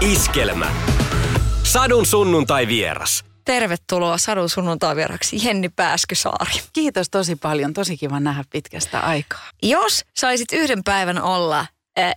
Iskelmä. Sadun sunnuntai vieras. Tervetuloa Sadun sunnuntai vieraksi Jenni Pääskysaari. Kiitos tosi paljon. Tosi kiva nähdä pitkästä aikaa. Jos saisit yhden päivän olla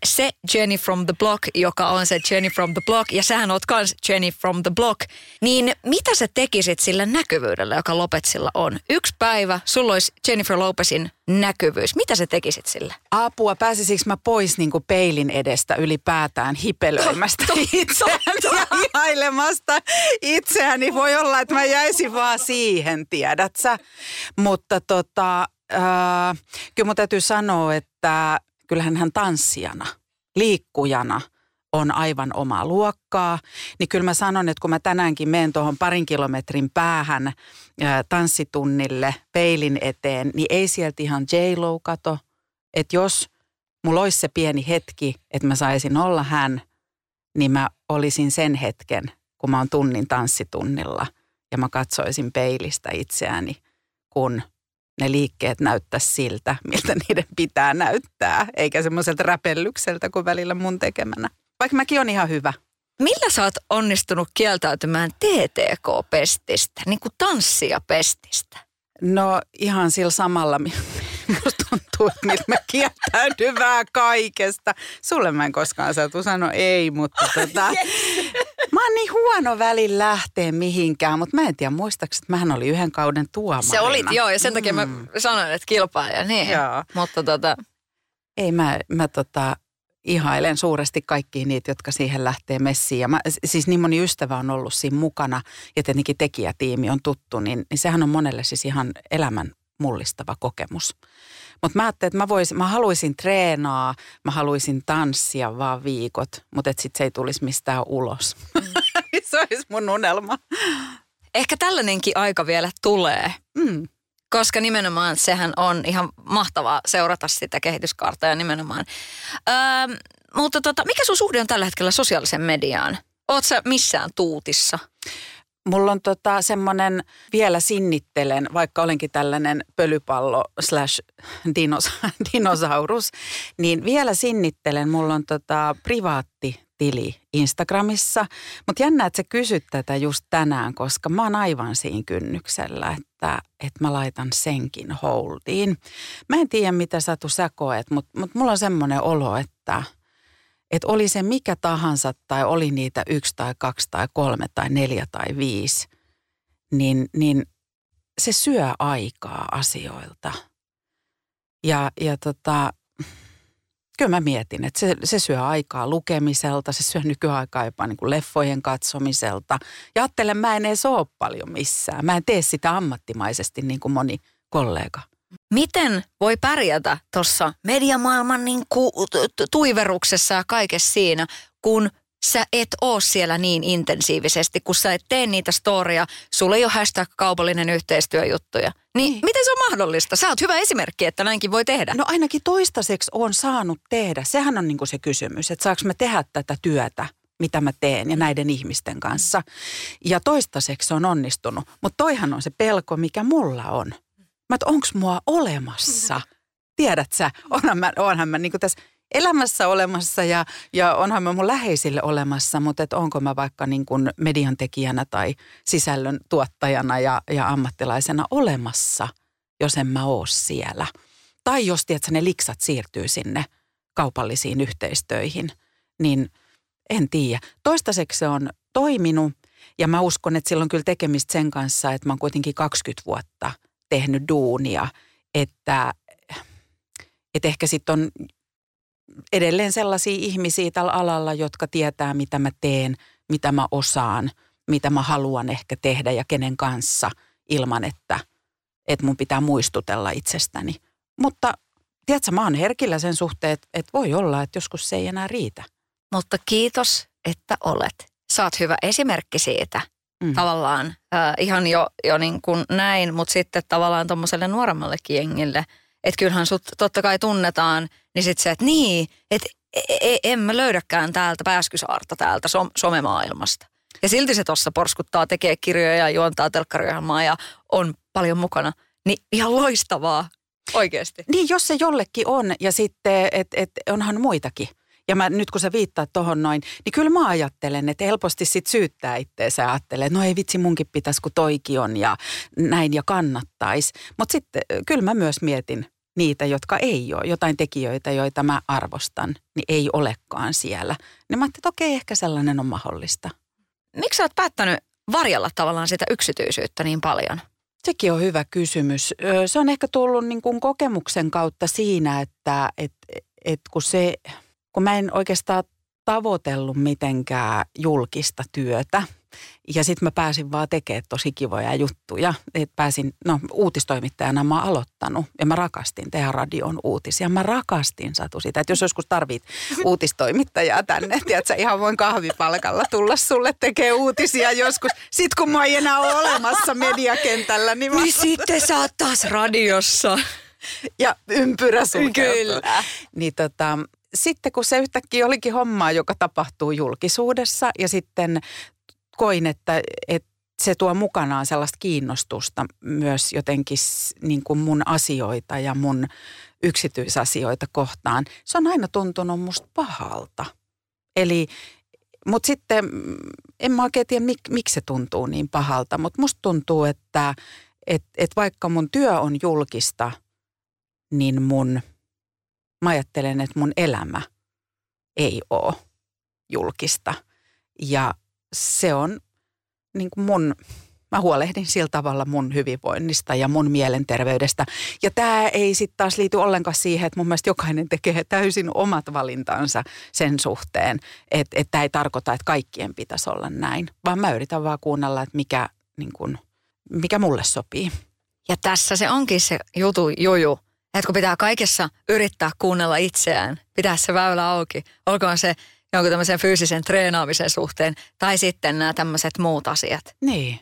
se Jenny from the Block, joka on se Jenny from the Block, ja sähän oot kans Jenny from the Block, niin mitä sä tekisit sillä näkyvyydellä, joka Lopetsilla on? Yksi päivä, sulla olisi Jennifer Lopezin näkyvyys. Mitä sä tekisit sillä? Apua, pääsisikö mä pois niin kuin peilin edestä ylipäätään hipelöimästä itseäni ja ihailemasta itseäni? Voi olla, että mä jäisin vaan siihen, tiedät sä. Mutta tota, äh, kyllä mun täytyy sanoa, että kyllähän hän tanssijana, liikkujana on aivan omaa luokkaa, niin kyllä mä sanon, että kun mä tänäänkin menen tuohon parin kilometrin päähän ää, tanssitunnille peilin eteen, niin ei sieltä ihan J-Lo kato, että jos mulla olisi se pieni hetki, että mä saisin olla hän, niin mä olisin sen hetken, kun mä oon tunnin tanssitunnilla ja mä katsoisin peilistä itseäni, kun ne liikkeet näyttäisi siltä, miltä niiden pitää näyttää, eikä semmoiselta räpellykseltä kuin välillä mun tekemänä. Vaikka mäkin on ihan hyvä. Millä sä oot onnistunut kieltäytymään TTK-pestistä, niin kuin tanssia-pestistä? No ihan sillä samalla, musta tuntuu, että mä kieltäydyn vähän kaikesta. Sulle mä en koskaan saatu sanoa ei, mutta tota, mä oon niin huono välin lähteä mihinkään, mutta mä en tiedä muistaaks, että mähän oli yhden kauden tuomarina. Se olit joo, ja sen takia mä sanoin, että kilpailija, niin. Joo. Mutta tota, Ei, mä, mä tota, ihailen suuresti kaikkia niitä, jotka siihen lähtee messiin. Ja mä, siis niin moni ystävä on ollut siinä mukana ja tietenkin tekijätiimi on tuttu, niin, niin sehän on monelle siis ihan elämän mullistava kokemus. Mutta mä ajattelin, että mä, vois, mä haluaisin treenaa, mä haluaisin tanssia vaan viikot, mutta sitten se ei tulisi mistään ulos. se olisi mun unelma. ehkä tällainenkin aika vielä tulee. Mm. Koska nimenomaan sehän on ihan mahtavaa seurata sitä kehityskaarta ja nimenomaan. Öö, mutta tota, mikä sun suhde on tällä hetkellä sosiaaliseen mediaan? Oot sä missään tuutissa? Mulla on tota semmoinen, vielä sinnittelen, vaikka olenkin tällainen pölypallo slash dinos, dinosaurus, niin vielä sinnittelen. Mulla on tota privaatti tili Instagramissa. Mutta jännä, että sä kysyt tätä just tänään, koska mä oon aivan siinä kynnyksellä, että, että mä laitan senkin holdiin. Mä en tiedä, mitä Satu sä koet, mutta mut mulla on semmoinen olo, että, että oli se mikä tahansa tai oli niitä yksi tai kaksi tai kolme tai neljä tai viisi, niin, niin se syö aikaa asioilta. Ja, ja tota, kyllä mä mietin, että se, se syö aikaa lukemiselta, se syö nykyaikaa jopa niin kuin leffojen katsomiselta. Ja ajattelen, mä en edes ole paljon missään. Mä en tee sitä ammattimaisesti niin kuin moni kollega. Miten voi pärjätä tuossa mediamaailman niin ku, tu- tuiveruksessa ja kaikessa siinä, kun sä et oo siellä niin intensiivisesti, kun sä et tee niitä storia, sulla ei ole hashtag kaupallinen yhteistyöjuttuja. Niin miten se on mahdollista? Sä oot hyvä esimerkki, että näinkin voi tehdä. No ainakin toistaiseksi on saanut tehdä. Sehän on niin kuin se kysymys, että saanko mä tehdä tätä työtä, mitä mä teen ja näiden ihmisten kanssa. Ja toistaiseksi se on onnistunut. Mutta toihan on se pelko, mikä mulla on. Mä että onks mua olemassa? Tiedät sä, onhan mä, onhan mä niin tässä elämässä olemassa ja, ja onhan mä mun läheisille olemassa, mutta et onko mä vaikka niin kuin median tekijänä tai sisällön tuottajana ja, ja ammattilaisena olemassa, jos en mä oo siellä. Tai jos tiedät, ne liksat siirtyy sinne kaupallisiin yhteistöihin, niin en tiedä. Toistaiseksi se on toiminut ja mä uskon, että sillä on kyllä tekemistä sen kanssa, että mä oon kuitenkin 20 vuotta tehnyt duunia, että, että ehkä sitten on edelleen sellaisia ihmisiä tällä alalla, jotka tietää, mitä mä teen, mitä mä osaan, mitä mä haluan ehkä tehdä ja kenen kanssa ilman, että, että mun pitää muistutella itsestäni. Mutta tiedätkö, mä oon herkillä sen suhteen, että, että voi olla, että joskus se ei enää riitä. Mutta kiitos, että olet. oot hyvä esimerkki siitä. Mm. Tavallaan äh, ihan jo, jo niin kuin näin, mutta sitten tavallaan tuommoiselle nuoremmallekin jengille, että kyllähän sut totta kai tunnetaan, niin sitten se, että niin, että e- e- en mä löydäkään täältä pääskysaarta täältä som- somemaailmasta. Ja silti se tuossa porskuttaa, tekee kirjoja ja juontaa telkkariohjelmaa ja on paljon mukana. Niin ihan loistavaa, oikeasti. Niin, jos se jollekin on ja sitten, että et, onhan muitakin. Ja mä, nyt kun sä viittaat tohon noin, niin kyllä mä ajattelen, että helposti sit syyttää itteensä ja ajattelee, että no ei vitsi munkin pitäisi kun toikin on ja näin ja kannattais. Mutta sitten kyllä mä myös mietin niitä, jotka ei ole, jotain tekijöitä, joita mä arvostan, niin ei olekaan siellä. Niin mä ajattelin, että okei, ehkä sellainen on mahdollista. Miksi sä oot päättänyt varjella tavallaan sitä yksityisyyttä niin paljon? Sekin on hyvä kysymys. Se on ehkä tullut niin kuin kokemuksen kautta siinä, että et, et kun, se, kun mä en oikeastaan tavoitellut mitenkään julkista työtä. Ja sitten mä pääsin vaan tekemään tosi kivoja juttuja. Et pääsin, no uutistoimittajana mä oon aloittanut ja mä rakastin tehdä radion uutisia. Mä rakastin Satu sitä, että jos joskus tarvit uutistoimittajaa tänne, tiedätkö, ihan voin kahvipalkalla tulla sulle tekee uutisia joskus. Sitten kun mä ei enää ole olemassa mediakentällä, niin mä Niin sitten sä oot taas radiossa. ja ympyrä sulkeutuu. Kyllä. Niin tota, sitten kun se yhtäkkiä olikin hommaa, joka tapahtuu julkisuudessa ja sitten koin, että, että se tuo mukanaan sellaista kiinnostusta myös jotenkin niin kuin mun asioita ja mun yksityisasioita kohtaan. Se on aina tuntunut musta pahalta. Eli, mutta sitten mm, en mä oikein tiedä, mik, miksi se tuntuu niin pahalta, mutta musta tuntuu, että et, et vaikka mun työ on julkista, niin mun, mä ajattelen, että mun elämä ei ole julkista. Ja se on niin kuin mun, mä huolehdin sillä tavalla mun hyvinvoinnista ja mun mielenterveydestä. Ja tämä ei sitten taas liity ollenkaan siihen, että mun mielestä jokainen tekee täysin omat valintansa sen suhteen. Että et tämä ei tarkoita, että kaikkien pitäisi olla näin, vaan mä yritän vaan kuunnella, että mikä, niin kuin, mikä mulle sopii. Ja tässä se onkin se jutu juju, että kun pitää kaikessa yrittää kuunnella itseään, pitää se väylä auki, olkoon se jonkun tämmöisen fyysisen treenaamisen suhteen tai sitten nämä tämmöiset muut asiat. Niin.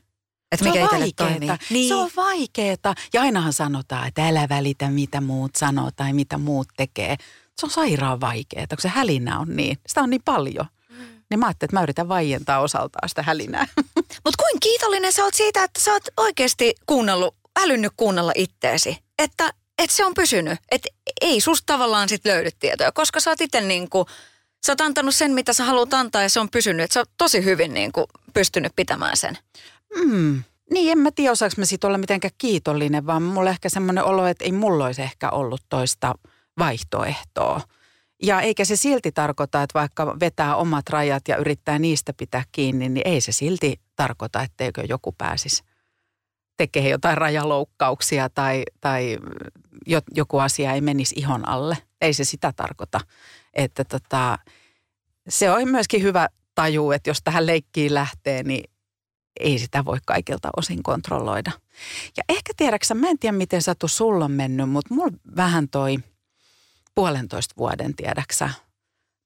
Että Se mikä on itselle toimii. vaikeeta. Se on vaikeeta. Ja ainahan sanotaan, että älä välitä mitä muut sanoo tai mitä muut tekee. Se on sairaan vaikeeta, kun se hälinä on niin. Sitä on niin paljon. Niin mä ajattelin, että mä yritän vaientaa osaltaan sitä hälinää. Mutta kuin kiitollinen sä oot siitä, että sä oot oikeasti kuunnellut, älynnyt kuunnella itteesi. Että, että se on pysynyt. Että ei susta tavallaan sit löydy tietoja, koska sä oot itse niinku, sä oot antanut sen, mitä sä haluat antaa ja se on pysynyt. Että sä oot tosi hyvin niinku pystynyt pitämään sen. Mm. Niin, en mä tiedä, osaanko mä siitä olla mitenkään kiitollinen, vaan mulla ehkä semmoinen olo, että ei mulla olisi ehkä ollut toista vaihtoehtoa. Ja eikä se silti tarkoita, että vaikka vetää omat rajat ja yrittää niistä pitää kiinni, niin ei se silti tarkoita, etteikö joku pääsisi tekemään jotain rajaloukkauksia tai, tai joku asia ei menisi ihon alle. Ei se sitä tarkoita. Että tota, se on myöskin hyvä taju, että jos tähän leikkiin lähtee, niin ei sitä voi kaikilta osin kontrolloida. Ja ehkä tiedäksä, mä en tiedä miten Satu sulla on mennyt, mutta mulla vähän toi puolentoista vuoden tiedäksä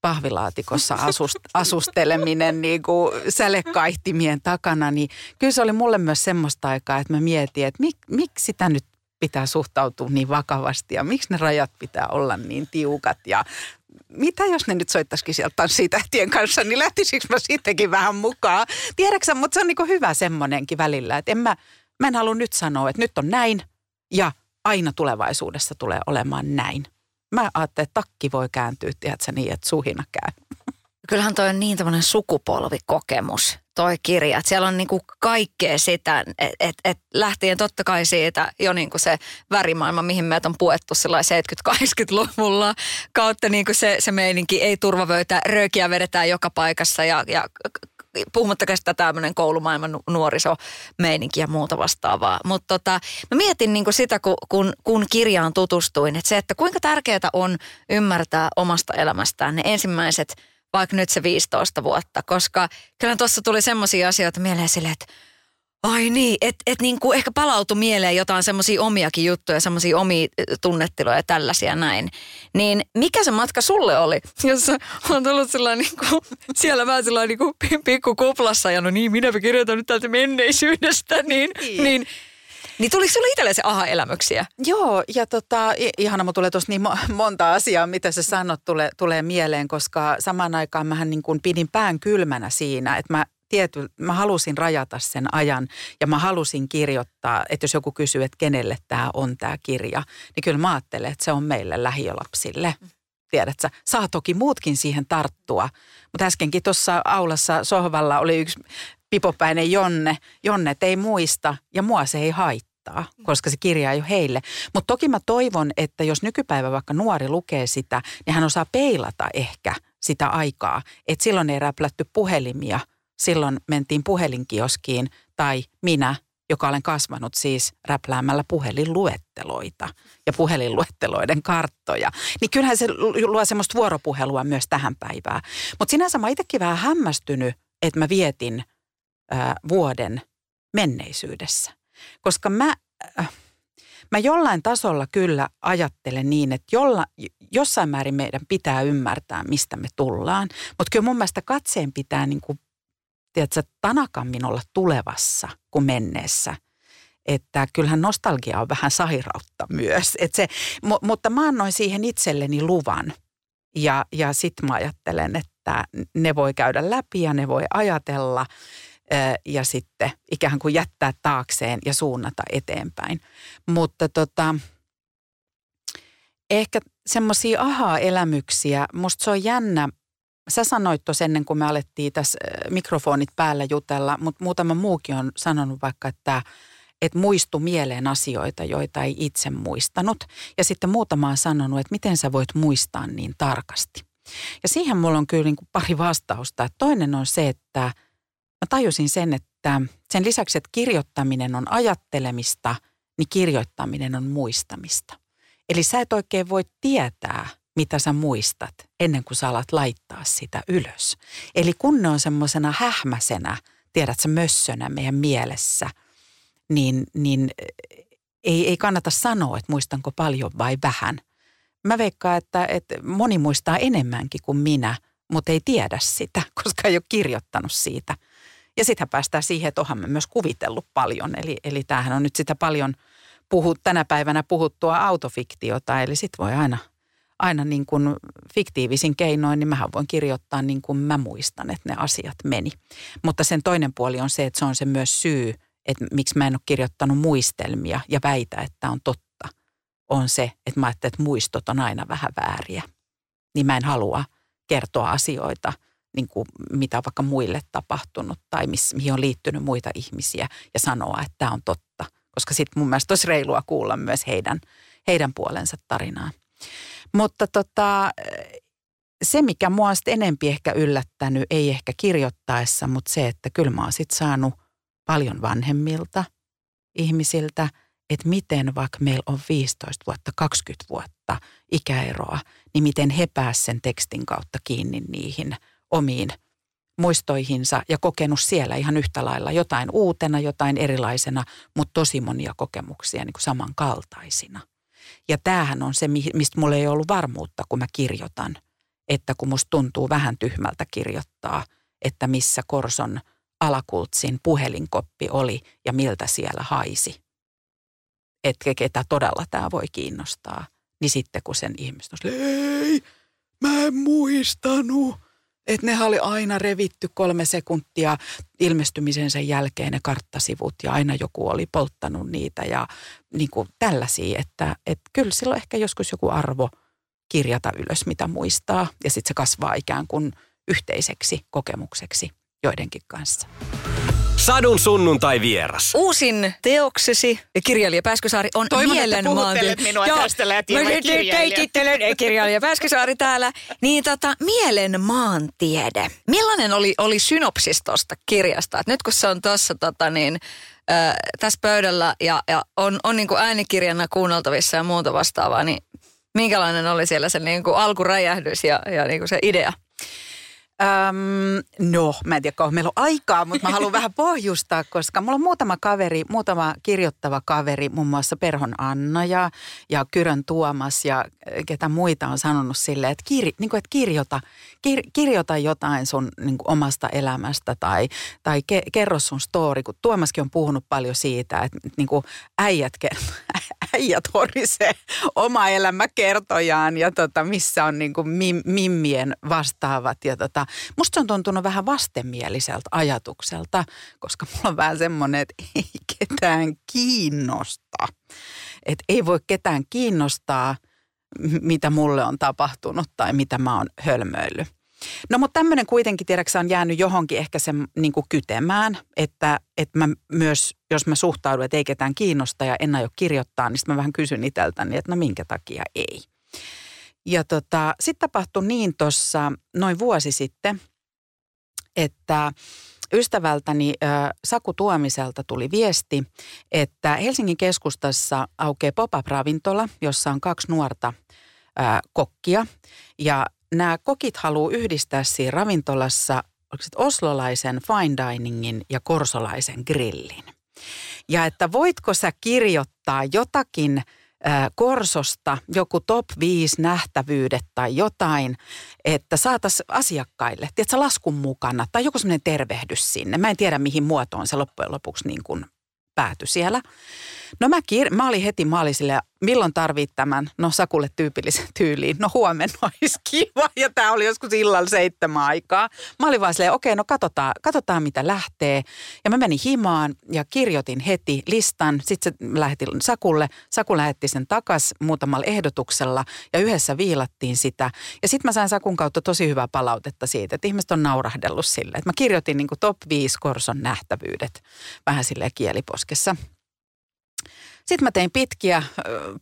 pahvilaatikossa asust, asusteleminen niin kuin sälekaihtimien takana, niin kyllä se oli mulle myös semmoista aikaa, että mä mietin, että mik, miksi sitä nyt pitää suhtautua niin vakavasti ja miksi ne rajat pitää olla niin tiukat ja mitä jos ne nyt soittaisikin sieltä tanssitähtien kanssa, niin lähtisikö mä sittenkin vähän mukaan? Tiedäksä, mutta se on niin hyvä semmonenkin välillä, että en mä, mä en halua nyt sanoa, että nyt on näin ja aina tulevaisuudessa tulee olemaan näin. Mä ajattelin, että takki voi kääntyä, tiedätkö, niin, että suhina käy. Kyllähän toi on niin tämmöinen sukupolvikokemus, toi kirja. Et siellä on niinku kaikkea sitä, että et, et lähtien totta kai siitä jo niinku se värimaailma, mihin meitä on puettu 70-80-luvulla, kautta niinku se, se meininki, ei turvavöitä, röökiä vedetään joka paikassa ja, ja puhumattakaan sitä tämmöinen koulumaailman nu- nuorisomeininki ja muuta vastaavaa. Mutta tota, mä mietin niinku sitä, kun, kun, kun kirjaan tutustuin, että se, että kuinka tärkeää on ymmärtää omasta elämästään ne ensimmäiset vaikka nyt se 15 vuotta, koska kyllä tuossa tuli semmoisia asioita mieleen silleen, että Ai niin, että et niinku ehkä palautui mieleen jotain semmoisia omiakin juttuja, semmoisia omia tunnetiloja ja tällaisia näin. Niin mikä se matka sulle oli, jos on tullut sellainen niinku, siellä vähän sellainen niinku pikku kuplassa ja no niin, minäpä kirjoitan nyt täältä menneisyydestä, niin, niin. niin niin tuliko sinulle itselle se aha-elämyksiä? Joo, ja tota, ihana, mun tulee tuossa niin monta asiaa, mitä sä sanot, tulee, tulee mieleen, koska samaan aikaan mähän niin kuin pidin pään kylmänä siinä, että mä tiety, mä halusin rajata sen ajan ja mä halusin kirjoittaa, että jos joku kysyy, että kenelle tämä on tämä kirja, niin kyllä mä ajattelen, että se on meille lähiölapsille. Tiedätkö, saa toki muutkin siihen tarttua, mutta äskenkin tuossa aulassa sohvalla oli yksi pipopäinen Jonne. Jonne ei muista ja mua se ei haittaa koska se kirja ei ole heille. Mutta toki mä toivon, että jos nykypäivä vaikka nuori lukee sitä, niin hän osaa peilata ehkä sitä aikaa. Että silloin ei räplätty puhelimia – silloin mentiin puhelinkioskiin tai minä, joka olen kasvanut siis räpläämällä puhelinluetteloita ja puhelinluetteloiden karttoja. Niin kyllähän se luo semmoista vuoropuhelua myös tähän päivään. Mutta sinänsä mä itsekin vähän hämmästynyt, että mä vietin ää, vuoden menneisyydessä. Koska mä, äh, mä jollain tasolla kyllä ajattelen niin, että jolla, jossain määrin meidän pitää ymmärtää, mistä me tullaan. Mutta kyllä mun mielestä katseen pitää niin kuin tiedätkö, tanakammin olla tulevassa kuin menneessä. Että kyllähän nostalgia on vähän sairautta myös. Et se, mu, mutta mä annoin siihen itselleni luvan. Ja, ja sitten mä ajattelen, että ne voi käydä läpi ja ne voi ajatella ja sitten ikään kuin jättää taakseen ja suunnata eteenpäin. Mutta tota, ehkä semmoisia aha-elämyksiä, musta se on jännä – Sä sanoit tuossa ennen kuin me alettiin tässä mikrofonit päällä jutella, mutta muutama muukin on sanonut vaikka, että että muistu mieleen asioita, joita ei itse muistanut. Ja sitten muutama on sanonut, että miten sä voit muistaa niin tarkasti. Ja siihen mulla on kyllä niin kuin pari vastausta. Toinen on se, että mä tajusin sen, että sen lisäksi, että kirjoittaminen on ajattelemista, niin kirjoittaminen on muistamista. Eli sä et oikein voi tietää – mitä sä muistat ennen kuin sä alat laittaa sitä ylös. Eli kun ne on semmoisena hähmäsenä, tiedät sä mössönä meidän mielessä, niin, niin eh, ei, ei kannata sanoa, että muistanko paljon vai vähän. Mä veikkaan, että, että moni muistaa enemmänkin kuin minä, mutta ei tiedä sitä, koska ei ole kirjoittanut siitä. Ja sitten päästään siihen, että onhan me myös kuvitellut paljon. Eli, eli tämähän on nyt sitä paljon puhu, tänä päivänä puhuttua autofiktiota, eli sitten voi aina – aina niin kuin fiktiivisin keinoin, niin mähän voin kirjoittaa niin kuin mä muistan, että ne asiat meni. Mutta sen toinen puoli on se, että se on se myös syy, että miksi mä en ole kirjoittanut muistelmia ja väitä, että on totta. On se, että mä ajattelen, että muistot on aina vähän vääriä. Niin mä en halua kertoa asioita, niin kuin mitä on vaikka muille tapahtunut tai miss, mihin on liittynyt muita ihmisiä ja sanoa, että tämä on totta. Koska sitten mun mielestä olisi reilua kuulla myös heidän, heidän puolensa tarinaa. Mutta tota, se, mikä mua on enempi ehkä yllättänyt, ei ehkä kirjoittaessa, mutta se, että kyllä mä oon sit saanut paljon vanhemmilta ihmisiltä, että miten vaikka meillä on 15 vuotta, 20 vuotta ikäeroa, niin miten he pääsevät sen tekstin kautta kiinni niihin omiin muistoihinsa ja kokenut siellä ihan yhtä lailla jotain uutena, jotain erilaisena, mutta tosi monia kokemuksia niin kuin samankaltaisina – ja tämähän on se, mistä mulla ei ollut varmuutta, kun mä kirjoitan. Että kun musta tuntuu vähän tyhmältä kirjoittaa, että missä Korson alakultsin puhelinkoppi oli ja miltä siellä haisi. Että ketä todella tämä voi kiinnostaa. Niin sitten kun sen ihmiset on ei, mä en muistanut että ne oli aina revitty kolme sekuntia ilmestymisen sen jälkeen ne karttasivut ja aina joku oli polttanut niitä ja niin kuin tällaisia, että, että kyllä silloin ehkä joskus joku arvo kirjata ylös, mitä muistaa ja sitten se kasvaa ikään kuin yhteiseksi kokemukseksi joidenkin kanssa. Sadun sunnuntai vieras. Uusin teoksesi, kirjailija Pääskysaari, on Toivon, mielenmaantie. että minua Joo, tästä lähtien, mä kirjailija. kirjailija Pääskysaari täällä. Niin tota, mielenmaantiede. Millainen oli, oli synopsis tuosta kirjasta? Et nyt kun se on tuossa tota niin, äh, tässä pöydällä ja, ja on, on niin kuin äänikirjana kuunneltavissa ja muuta vastaavaa, niin minkälainen oli siellä se niin kuin alkuräjähdys ja, ja niin kuin se idea? Öm, no, mä en tiedä kauan meillä on aikaa, mutta mä haluan vähän pohjustaa, koska mulla on muutama kaveri, muutama kirjoittava kaveri, muun muassa Perhon Anna ja, ja Kyrön Tuomas ja ketä muita on sanonut silleen, että, kir, niin kuin, että kirjoita, kir, kirjoita jotain sun niin kuin omasta elämästä tai, tai ke, kerro sun story, kun Tuomaskin on puhunut paljon siitä, että niin kuin äijät, äijät horisee oma elämä kertojaan ja tota, missä on niin kuin mim, mimmien vastaavat ja tota, musta se on tuntunut vähän vastenmieliseltä ajatukselta, koska mulla on vähän semmoinen, että ei ketään kiinnosta. Että ei voi ketään kiinnostaa, mitä mulle on tapahtunut tai mitä mä oon hölmöillyt. No mutta tämmöinen kuitenkin, tiedäksä, on jäänyt johonkin ehkä sen niin kytemään, että, että mä myös, jos mä suhtaudun, että ei ketään kiinnosta ja en aio kirjoittaa, niin sitten mä vähän kysyn itseltäni, että no minkä takia ei. Ja tota, sitten tapahtui niin tuossa noin vuosi sitten, että ystävältäni Saku Tuomiselta tuli viesti, että Helsingin keskustassa aukeaa pop-up-ravintola, jossa on kaksi nuorta kokkia. Ja nämä kokit haluaa yhdistää siinä ravintolassa oslolaisen fine diningin ja korsolaisen grillin. Ja että voitko sä kirjoittaa jotakin – Korsosta joku top 5 nähtävyydet tai jotain, että saataisiin asiakkaille, tiedätkö, laskun mukana tai joku semmoinen tervehdys sinne. Mä en tiedä, mihin muotoon se loppujen lopuksi niin kuin päätyi siellä. No mä, kir- mä olin heti, mä olin sille, milloin tarvit tämän? No Sakulle tyypillisen tyyliin. No huomenna olisi kiva. Ja tämä oli joskus illalla seitsemän aikaa. Mä olin vaan silleen, okei, okay, no katsotaan, katsotaan mitä lähtee. Ja mä menin himaan ja kirjoitin heti listan. Sitten se lähetin Sakulle. Saku lähetti sen takas muutamalla ehdotuksella ja yhdessä viilattiin sitä. Ja sitten mä sain Sakun kautta tosi hyvää palautetta siitä, että ihmiset on naurahdellut sille. Että mä kirjoitin niin top 5 Korson nähtävyydet vähän sille kieliposkessa. Sitten mä tein pitkiä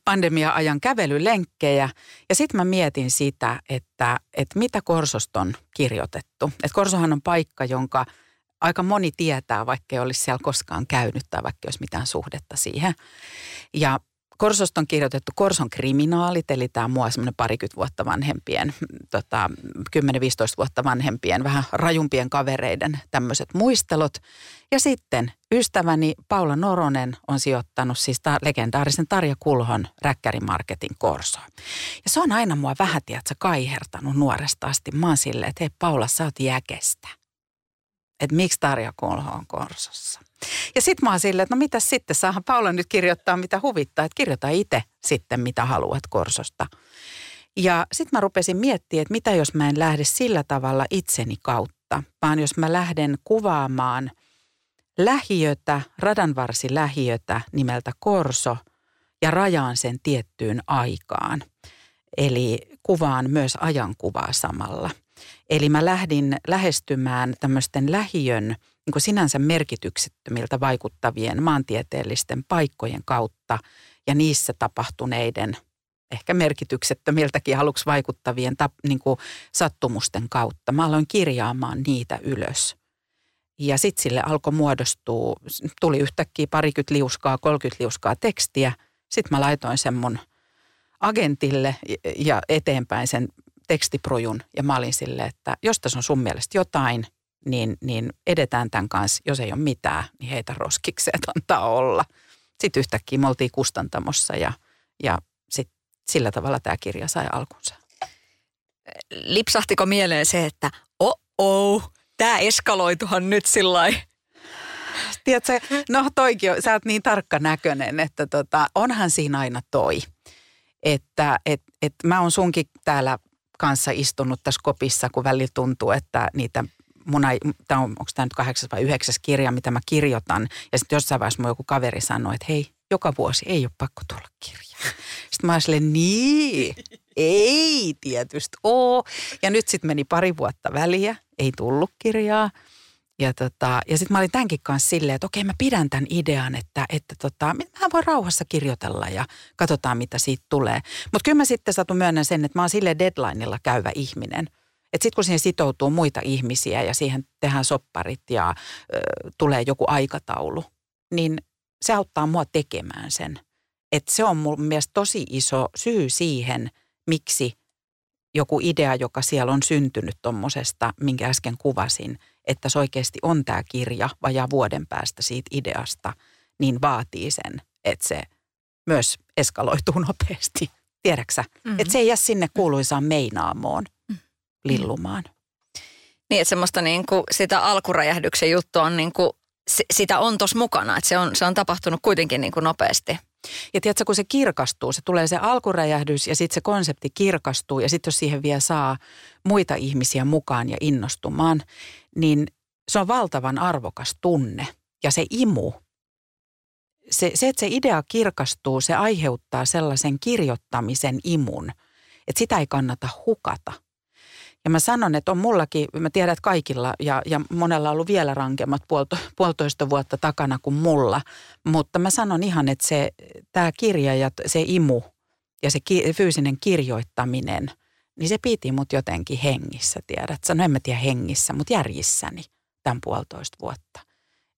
pandemia-ajan kävelylenkkejä ja sitten mä mietin sitä, että, että mitä Korsosta on kirjoitettu. Että Korsohan on paikka, jonka aika moni tietää, vaikka ei olisi siellä koskaan käynyt tai vaikka ei olisi mitään suhdetta siihen. Ja Korsosta on kirjoitettu Korson kriminaalit, eli tämä mua semmoinen parikymmentä vuotta vanhempien, tota, 10-15 vuotta vanhempien, vähän rajumpien kavereiden tämmöiset muistelot. Ja sitten ystäväni Paula Noronen on sijoittanut siis ta- legendaarisen Tarja Kulhon räkkärimarketin Korsoon. Ja se on aina mua vähän, tiedätkö, kaihertanut nuoresta asti. Mä oon silleen, että hei Paula, sä oot jäkestä. Että miksi Tarja Kulho on Korsossa? Ja sitten mä oon silleen, että no mitä sitten, saahan Paula nyt kirjoittaa mitä huvittaa, että kirjoita itse sitten mitä haluat Korsosta. Ja sitten mä rupesin miettimään, että mitä jos mä en lähde sillä tavalla itseni kautta, vaan jos mä lähden kuvaamaan lähiötä, radanvarsilähiötä nimeltä Korso ja rajaan sen tiettyyn aikaan. Eli kuvaan myös ajankuvaa samalla. Eli mä lähdin lähestymään tämmöisten lähiön – niin kuin sinänsä merkityksettömiltä vaikuttavien maantieteellisten paikkojen kautta ja niissä tapahtuneiden ehkä merkityksettömiltäkin aluksi vaikuttavien tap, niin kuin sattumusten kautta. Mä aloin kirjaamaan niitä ylös. Ja sitten sille alkoi muodostua, tuli yhtäkkiä parikymmentä liuskaa, 30 liuskaa tekstiä. Sitten mä laitoin sen mun agentille ja eteenpäin sen tekstiprojun. Ja mä olin silleen, että jos tässä on sun mielestä jotain – niin, niin edetään tämän kanssa. Jos ei ole mitään, niin heitä roskikseen, että antaa olla. Sitten yhtäkkiä me oltiin kustantamossa ja, ja sit sillä tavalla tämä kirja sai alkunsa. Lipsahtiko mieleen se, että oh tämä eskaloituhan nyt sillä Tiedätkö, no toikin on, sä oot niin tarkka näköinen, että tota, onhan siinä aina toi. Että et, et mä oon sunkin täällä kanssa istunut tässä kopissa, kun välillä tuntuu, että niitä mun, tämä on, onko tämä nyt kahdeksas vai yhdeksäs kirja, mitä mä kirjoitan. Ja sitten jossain vaiheessa mun joku kaveri sanoi, että hei, joka vuosi ei ole pakko tulla kirja. Sitten mä olin niin, ei tietysti oo. Ja nyt sitten meni pari vuotta väliä, ei tullut kirjaa. Ja, tota, ja sitten mä olin tämänkin kanssa silleen, että okei mä pidän tämän idean, että, että tota, mä voin rauhassa kirjoitella ja katsotaan mitä siitä tulee. Mutta kyllä mä sitten satun myönnän sen, että mä oon sille deadlineilla käyvä ihminen – että sitten kun siihen sitoutuu muita ihmisiä ja siihen tehdään sopparit ja ö, tulee joku aikataulu, niin se auttaa mua tekemään sen. Että se on mun mielestä tosi iso syy siihen, miksi joku idea, joka siellä on syntynyt tuommoisesta, minkä äsken kuvasin, että se oikeasti on tämä kirja vajaa vuoden päästä siitä ideasta, niin vaatii sen, että se myös eskaloituu nopeasti. Tiedäksä? Mm-hmm. Että se ei jää sinne kuuluisaan meinaamoon lillumaan. Niin, että semmoista niin kuin sitä alkuräjähdyksen juttua on niin kuin, sitä on tuossa mukana, että se on, se on tapahtunut kuitenkin niin kuin nopeasti. Ja tiedätkö, kun se kirkastuu, se tulee se alkuräjähdys ja sitten se konsepti kirkastuu ja sitten jos siihen vielä saa muita ihmisiä mukaan ja innostumaan, niin se on valtavan arvokas tunne. Ja se imu, se, se että se idea kirkastuu, se aiheuttaa sellaisen kirjoittamisen imun, että sitä ei kannata hukata – ja mä sanon, että on mullakin, mä tiedän, että kaikilla ja, ja monella on ollut vielä rankemmat puolto, puolitoista vuotta takana kuin mulla. Mutta mä sanon ihan, että se, tämä kirja ja se imu ja se ki, fyysinen kirjoittaminen, niin se piti mut jotenkin hengissä, tiedät. No en mä tiedä hengissä, mutta järjissäni tämän puolitoista vuotta.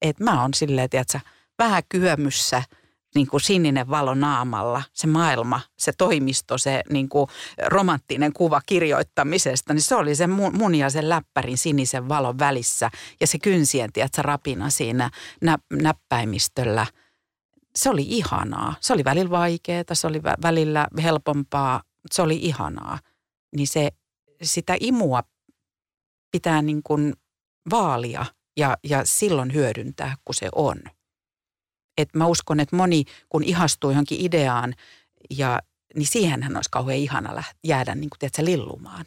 Et mä oon silleen, tiedätkö, vähän kyömyssä – niin kuin sininen valo naamalla, se maailma, se toimisto, se niin kuin romanttinen kuva kirjoittamisesta, niin se oli se mun, mun ja sen läppärin sinisen valon välissä ja se kynsien, tiedätkö, rapina siinä nä, näppäimistöllä. Se oli ihanaa. Se oli välillä vaikeaa, se oli välillä helpompaa, se oli ihanaa. Niin se, sitä imua pitää niin kuin vaalia ja, ja silloin hyödyntää, kun se on että mä uskon, että moni kun ihastuu johonkin ideaan, ja, niin siihenhän olisi kauhean ihana jäädä niin kuin, tiedätkö, lillumaan.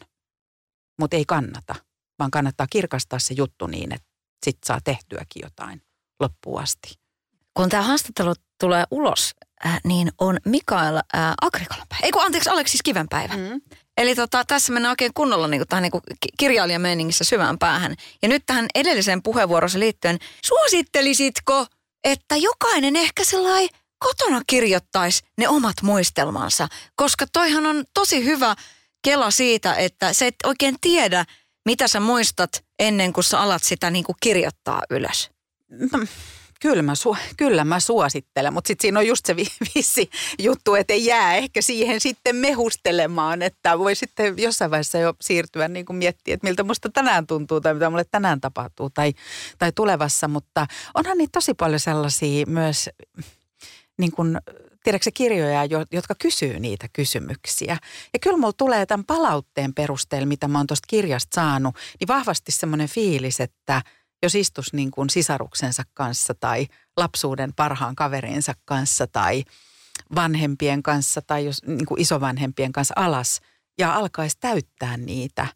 Mutta ei kannata, vaan kannattaa kirkastaa se juttu niin, että sit saa tehtyäkin jotain loppuun asti. Kun tämä haastattelu tulee ulos, äh, niin on Mikael äh, Agrikolan päivä. Ei kun anteeksi, Aleksis Kiven päivä. Mm. Eli tota, tässä mennään oikein kunnolla niin kuin, tähän niin kuin kirjailijameiningissä syvään päähän. Ja nyt tähän edelliseen puheenvuorossa liittyen, suosittelisitko – että jokainen ehkä sellainen kotona kirjoittaisi ne omat muistelmansa, koska toihan on tosi hyvä kela siitä, että sä et oikein tiedä, mitä sä muistat ennen kuin sä alat sitä niin kuin kirjoittaa ylös. Kyllä mä, su- kyllä mä suosittelen, mutta sitten siinä on just se vissi juttu, että ei jää ehkä siihen sitten mehustelemaan, että voi sitten jossain vaiheessa jo siirtyä niin kuin miettiä, että miltä musta tänään tuntuu tai mitä mulle tänään tapahtuu tai, tai tulevassa, mutta onhan niitä tosi paljon sellaisia myös niin kuin tiedätkö kirjoja, jotka kysyy niitä kysymyksiä. Ja kyllä mulla tulee tämän palautteen perusteella, mitä mä oon tuosta kirjasta saanut, niin vahvasti semmoinen fiilis, että – jos istus niin kuin sisaruksensa kanssa tai lapsuuden parhaan kaverinsa kanssa tai vanhempien kanssa tai jos, niin kuin isovanhempien kanssa alas ja alkaisi täyttää niitä äh,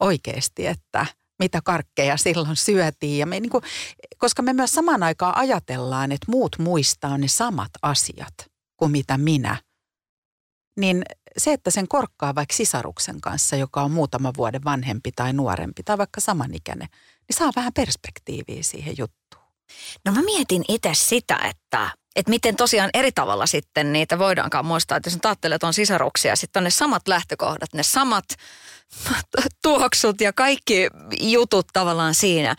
oikeasti, että mitä karkkeja silloin syötiin. Ja me, niin kuin, koska me myös samaan aikaan ajatellaan, että muut muistaa ne samat asiat kuin mitä minä, niin se, että sen korkkaa vaikka sisaruksen kanssa, joka on muutama vuoden vanhempi tai nuorempi tai vaikka samanikäinen, niin saa vähän perspektiiviä siihen juttuun. No mä mietin itse sitä, että, että miten tosiaan eri tavalla sitten niitä voidaankaan muistaa. Että jos ajattelee, että on sisaruksia, sitten on ne samat lähtökohdat, ne samat tuoksut ja kaikki jutut tavallaan siinä.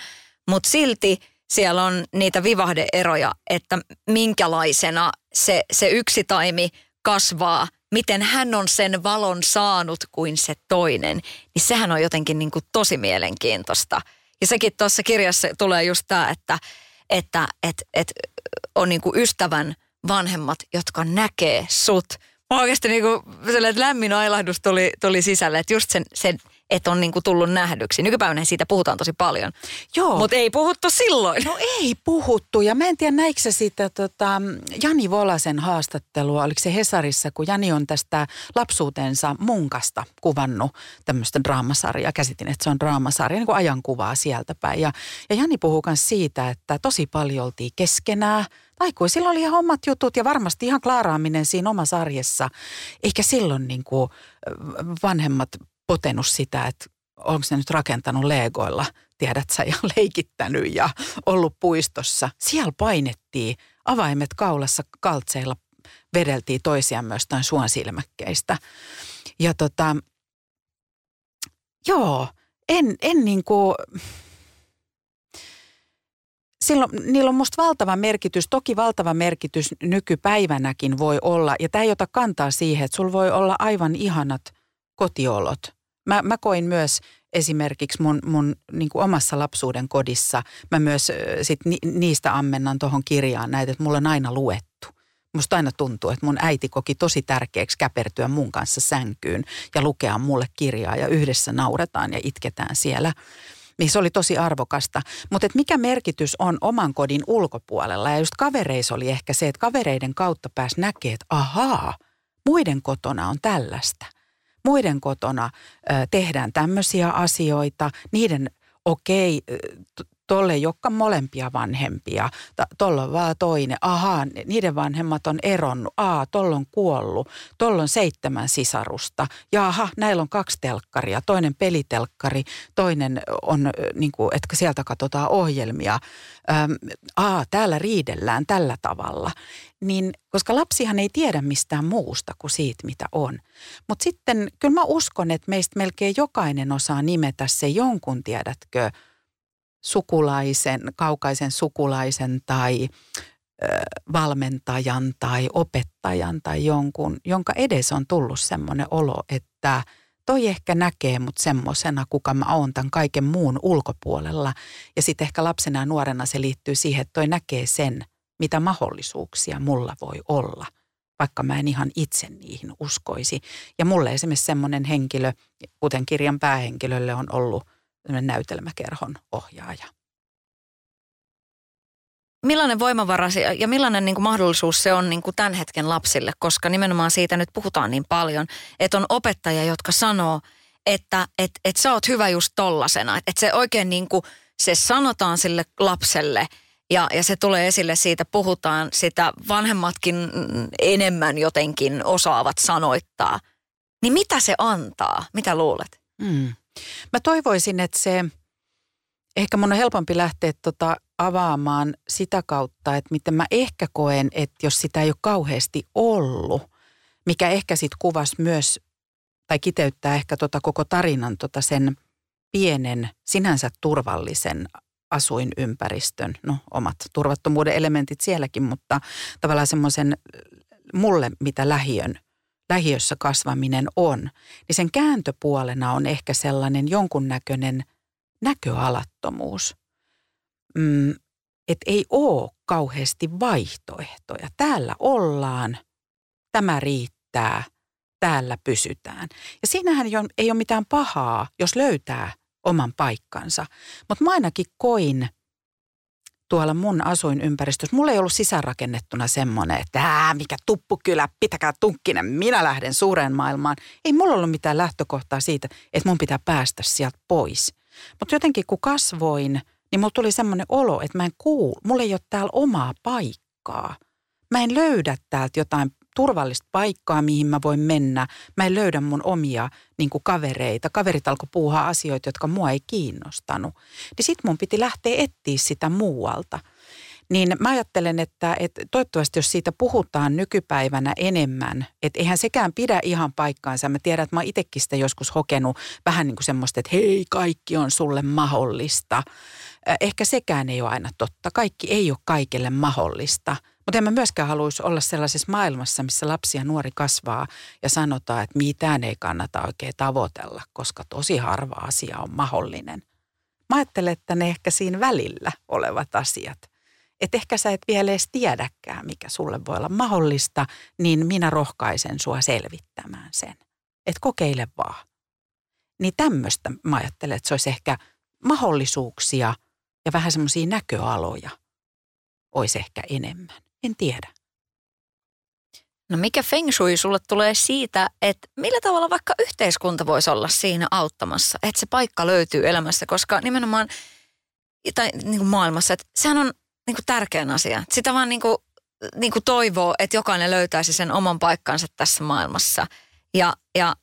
Mutta silti siellä on niitä vivahdeeroja, että minkälaisena se, se yksi taimi kasvaa, miten hän on sen valon saanut kuin se toinen. Niin sehän on jotenkin niin kuin tosi mielenkiintoista – ja sekin tuossa kirjassa tulee just tämä, että, että et, et on niinku ystävän vanhemmat, jotka näkee sut. Mä oikeasti niinku, lämmin ailahdus tuli, tuli sisälle, että just sen, sen että on niinku tullut nähdyksi. Nykypäivänä siitä puhutaan tosi paljon. Joo. Mutta ei puhuttu silloin. No ei puhuttu. Ja mä en tiedä, näikö sä sitä tota, Jani Volasen haastattelua, oliko se Hesarissa, kun Jani on tästä lapsuutensa munkasta kuvannut tämmöistä draamasarjaa. Käsitin, että se on draamasarja, niin kuin ajankuvaa sieltä päin. Ja, ja Jani puhuu myös siitä, että tosi paljon oltiin keskenään. Aikuisilla oli ihan omat jutut ja varmasti ihan klaaraaminen siinä omassa arjessa. Eikä silloin niin kuin vanhemmat potenut sitä, että onko se nyt rakentanut legoilla, tiedät sä, ja leikittänyt ja ollut puistossa. Siellä painettiin avaimet kaulassa kaltseilla, vedeltiin toisiaan myös suon suonsilmäkkeistä. Ja tota, joo, en, en niin kuin, silloin, niillä on musta valtava merkitys, toki valtava merkitys nykypäivänäkin voi olla, ja tämä ei ota kantaa siihen, että sulla voi olla aivan ihanat kotiolot. Mä, mä koin myös esimerkiksi mun, mun niin kuin omassa lapsuuden kodissa, mä myös sit ni, niistä ammennan tuohon kirjaan näitä, että mulla on aina luettu. Musta aina tuntuu, että mun äiti koki tosi tärkeäksi käpertyä mun kanssa sänkyyn ja lukea mulle kirjaa ja yhdessä nauretaan ja itketään siellä niin se oli tosi arvokasta. Mutta mikä merkitys on oman kodin ulkopuolella? Ja just kavereissa oli ehkä se, että kavereiden kautta pääs näkee, että ahaa, muiden kotona on tällaista. Muiden kotona tehdään tämmöisiä asioita, niiden okei, okay, tolle joka molempia vanhempia, tuolla on vaan toinen, ahaa, niiden vanhemmat on eronnut, aa, tuolla on kuollut, tuolla on seitsemän sisarusta, ja aha, näillä on kaksi telkkaria, toinen pelitelkkari, toinen on, niin kuin, että sieltä katsotaan ohjelmia, ähm, aa, täällä riidellään tällä tavalla, niin koska lapsihan ei tiedä mistään muusta kuin siitä, mitä on. Mutta sitten kyllä mä uskon, että meistä melkein jokainen osaa nimetä se jonkun, tiedätkö, sukulaisen, kaukaisen sukulaisen tai valmentajan tai opettajan tai jonkun, jonka edes on tullut semmoinen olo, että toi ehkä näkee mut semmoisena, kuka mä oon tämän kaiken muun ulkopuolella. Ja sitten ehkä lapsena ja nuorena se liittyy siihen, että toi näkee sen, mitä mahdollisuuksia mulla voi olla, vaikka mä en ihan itse niihin uskoisi. Ja mulle esimerkiksi semmoinen henkilö, kuten kirjan päähenkilölle on ollut – näytelmäkerhon ohjaaja. Millainen voimavara ja millainen niin kuin mahdollisuus se on niin kuin tämän hetken lapsille, koska nimenomaan siitä nyt puhutaan niin paljon, että on opettajia, jotka sanoo, että et, et sä oot hyvä just tollasena. Että et se oikein niin kuin, se sanotaan sille lapselle ja, ja se tulee esille siitä, puhutaan sitä vanhemmatkin enemmän jotenkin osaavat sanoittaa. Niin mitä se antaa? Mitä luulet? Mm. Mä toivoisin, että se, ehkä mun on helpompi lähteä tota avaamaan sitä kautta, että miten mä ehkä koen, että jos sitä ei ole kauheasti ollut, mikä ehkä sitten kuvasi myös, tai kiteyttää ehkä tota koko tarinan tota sen pienen, sinänsä turvallisen asuinympäristön, no omat turvattomuuden elementit sielläkin, mutta tavallaan semmoisen mulle, mitä lähiön lähiössä kasvaminen on, niin sen kääntöpuolena on ehkä sellainen jonkunnäköinen näköalattomuus. Mm, että ei ole kauheasti vaihtoehtoja. Täällä ollaan, tämä riittää, täällä pysytään. Ja siinähän ei ole mitään pahaa, jos löytää oman paikkansa. Mutta mä ainakin koin tuolla mun asuinympäristössä, mulla ei ollut sisäänrakennettuna semmoinen, että Ää, mikä tuppukylä, pitäkää tunkkinen, minä lähden suureen maailmaan. Ei mulla ollut mitään lähtökohtaa siitä, että mun pitää päästä sieltä pois. Mutta jotenkin kun kasvoin, niin mulla tuli semmoinen olo, että mä en kuulu, mulla ei ole täällä omaa paikkaa. Mä en löydä täältä jotain turvallista paikkaa, mihin mä voin mennä. Mä en löydä mun omia niin kuin kavereita. Kaverit alkoi puuhaa asioita, jotka mua ei kiinnostanut. Niin sit mun piti lähteä etsiä sitä muualta. Niin mä ajattelen, että, että toivottavasti jos siitä puhutaan nykypäivänä enemmän, että eihän sekään pidä ihan paikkaansa. Mä tiedän, että mä oon itsekin sitä joskus hokenut vähän niin kuin semmoista, että hei, kaikki on sulle mahdollista. Ehkä sekään ei ole aina totta. Kaikki ei ole kaikille mahdollista – mutta en mä myöskään haluaisi olla sellaisessa maailmassa, missä lapsi ja nuori kasvaa ja sanotaan, että mitään ei kannata oikein tavoitella, koska tosi harva asia on mahdollinen. Mä ajattelen, että ne ehkä siinä välillä olevat asiat. Että ehkä sä et vielä edes tiedäkään, mikä sulle voi olla mahdollista, niin minä rohkaisen sua selvittämään sen. Että kokeile vaan. Niin tämmöistä mä ajattelen, että se olisi ehkä mahdollisuuksia ja vähän semmoisia näköaloja olisi ehkä enemmän. En tiedä. No mikä feng shui sulle tulee siitä, että millä tavalla vaikka yhteiskunta voisi olla siinä auttamassa, että se paikka löytyy elämässä, koska nimenomaan tai niin kuin maailmassa, että sehän on niin kuin tärkeä asia. Sitä vaan niin kuin, niin kuin toivoo, että jokainen löytäisi sen oman paikkansa tässä maailmassa. Ja, ja